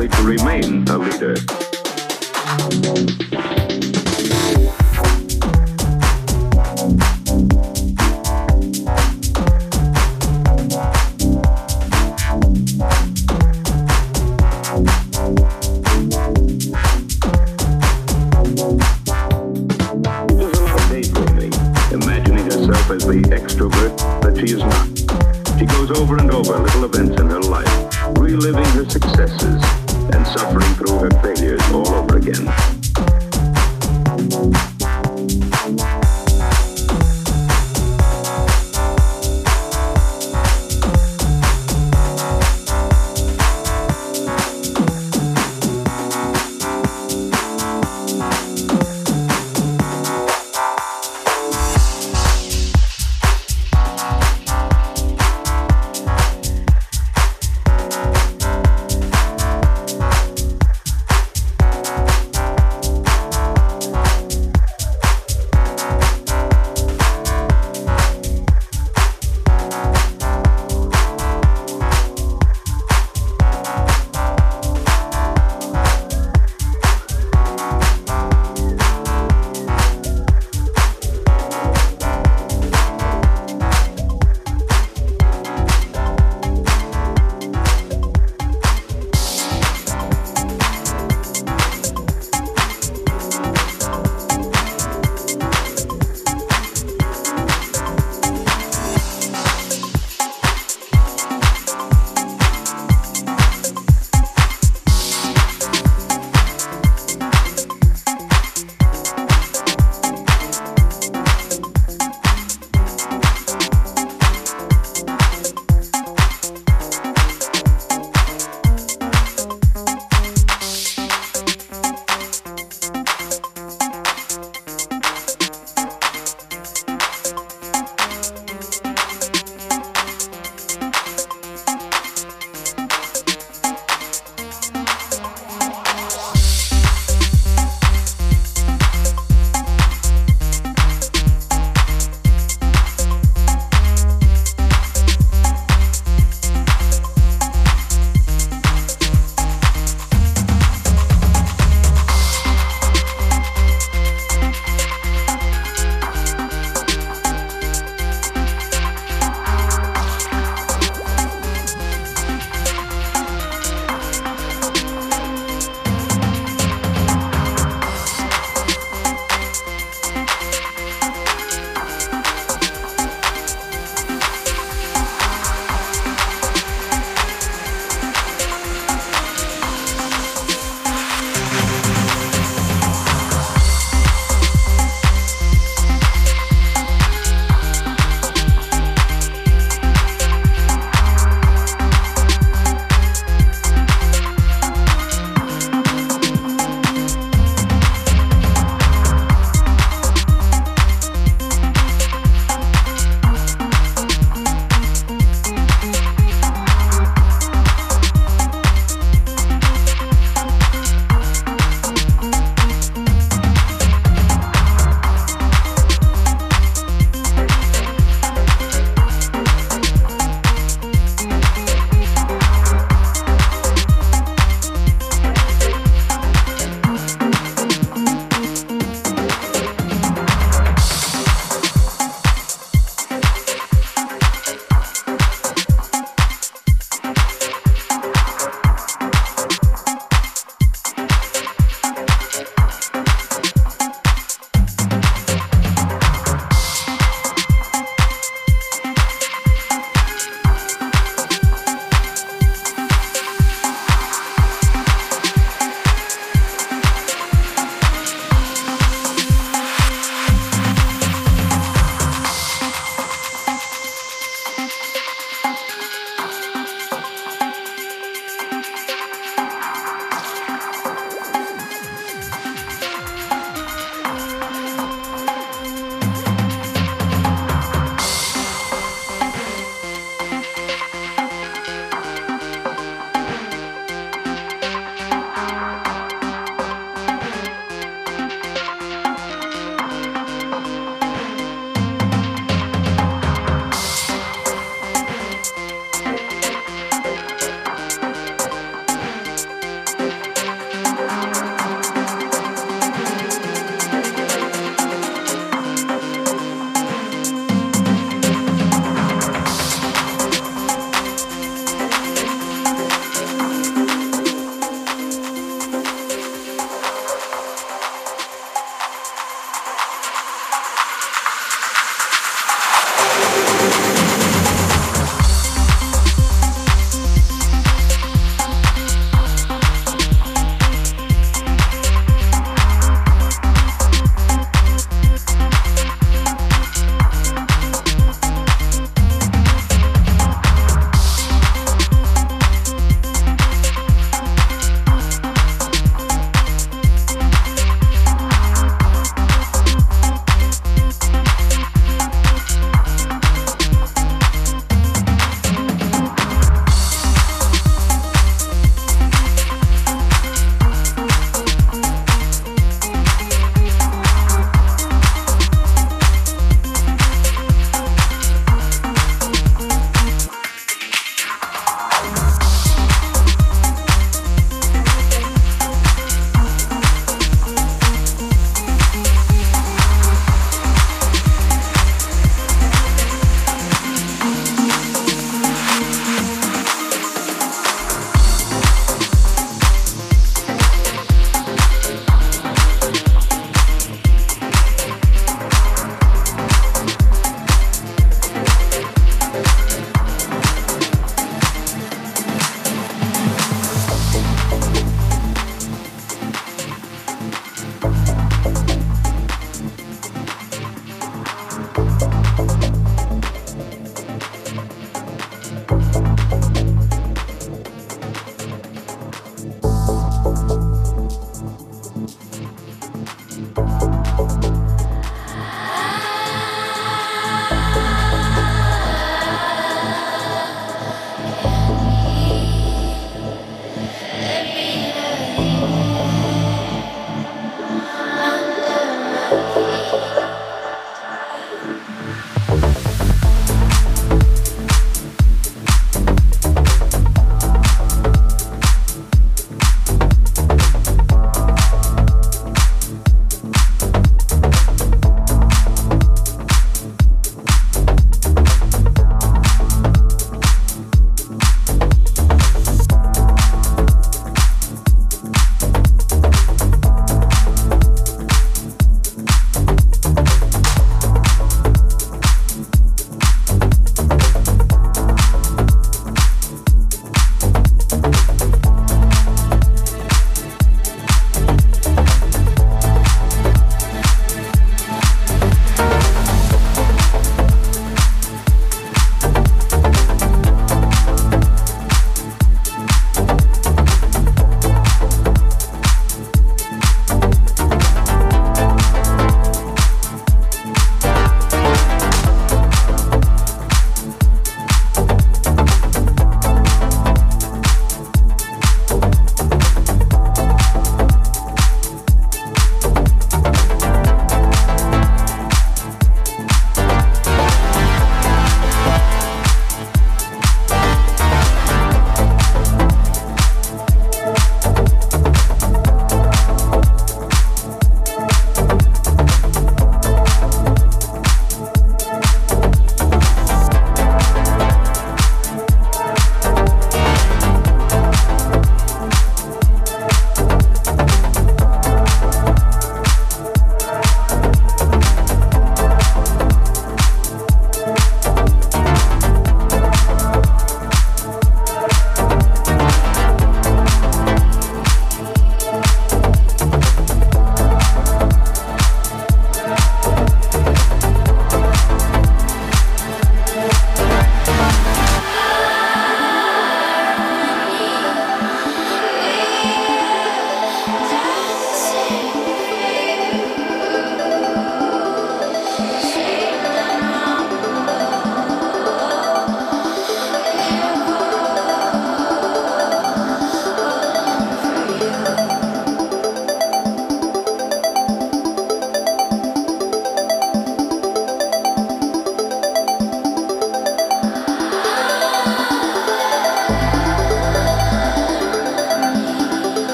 likely to remain the leader.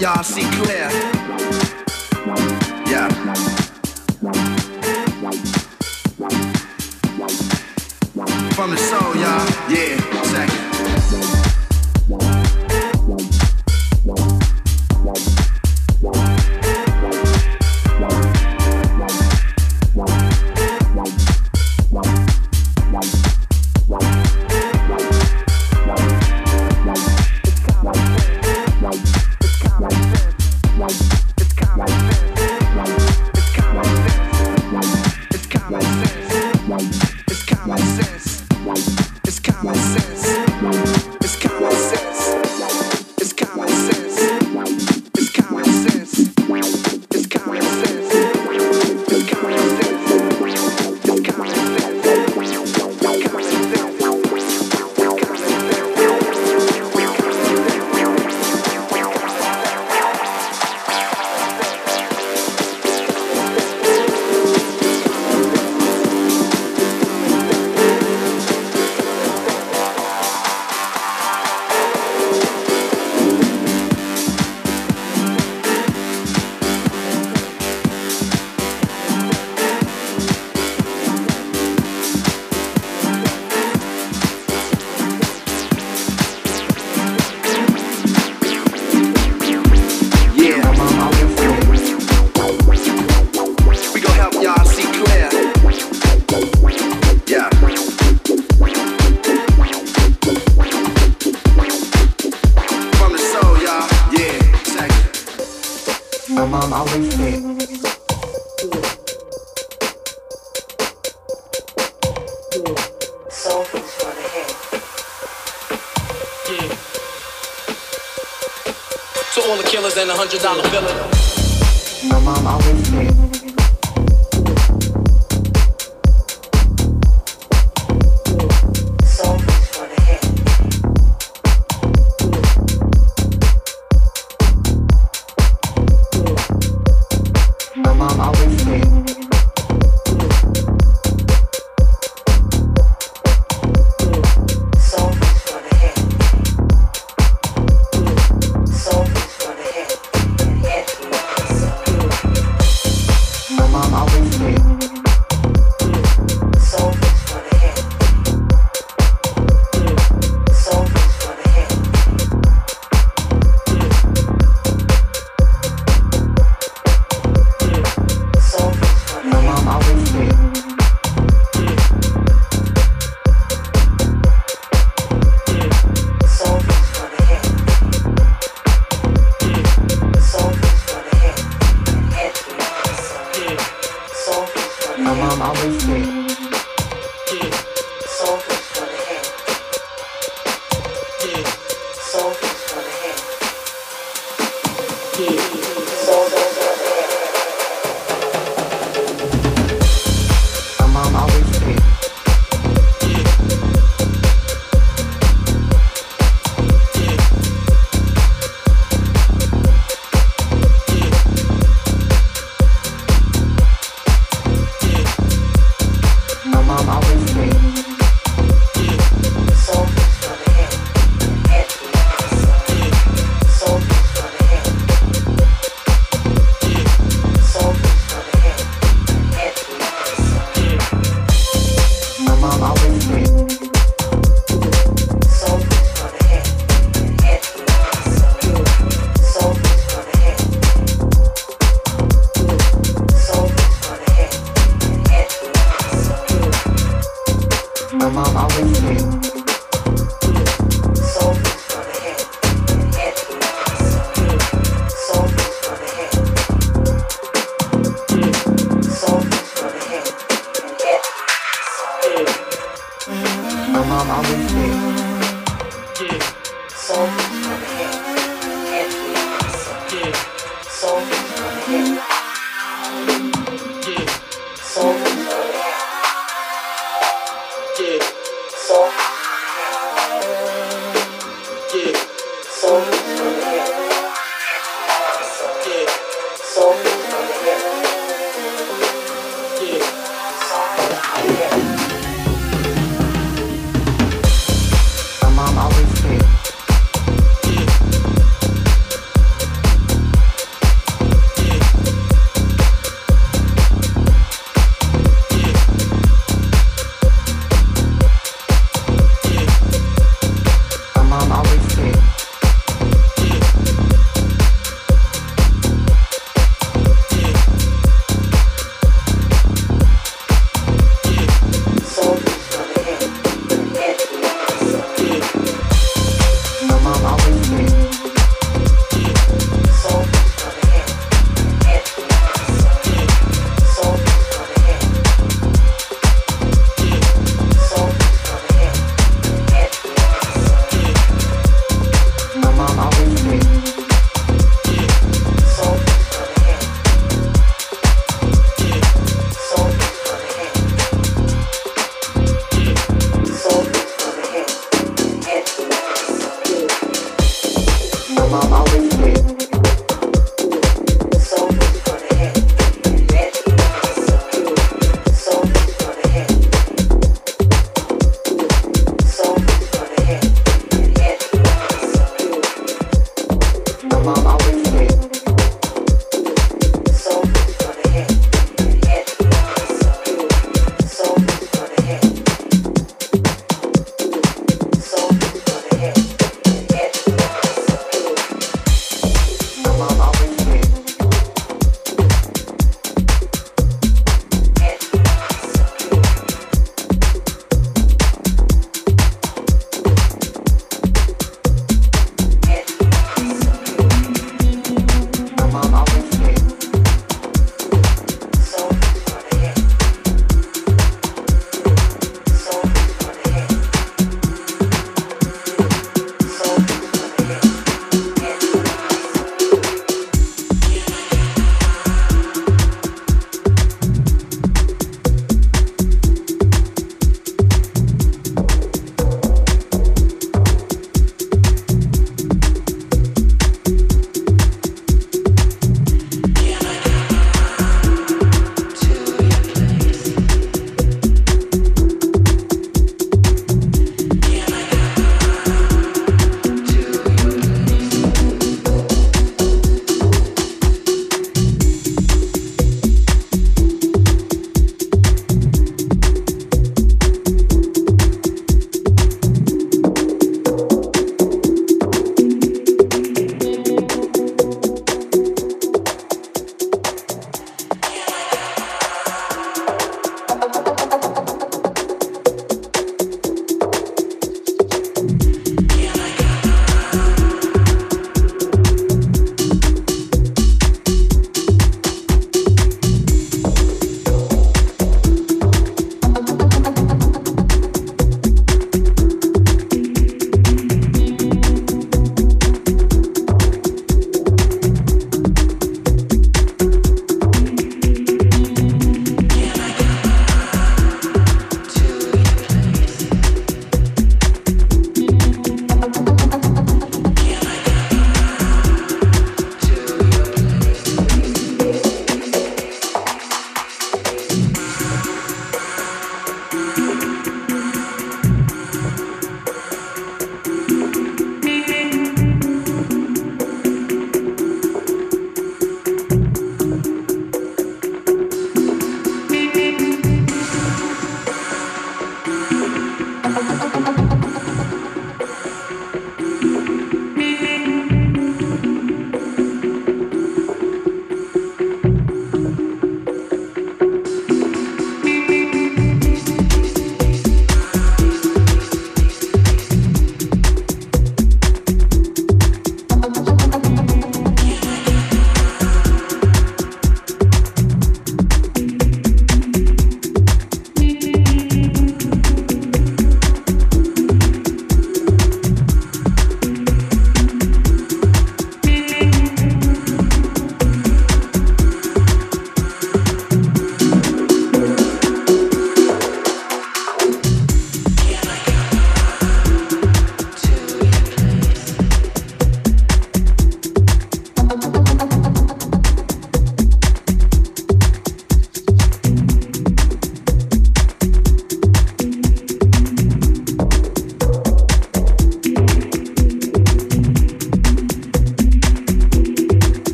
Y'all see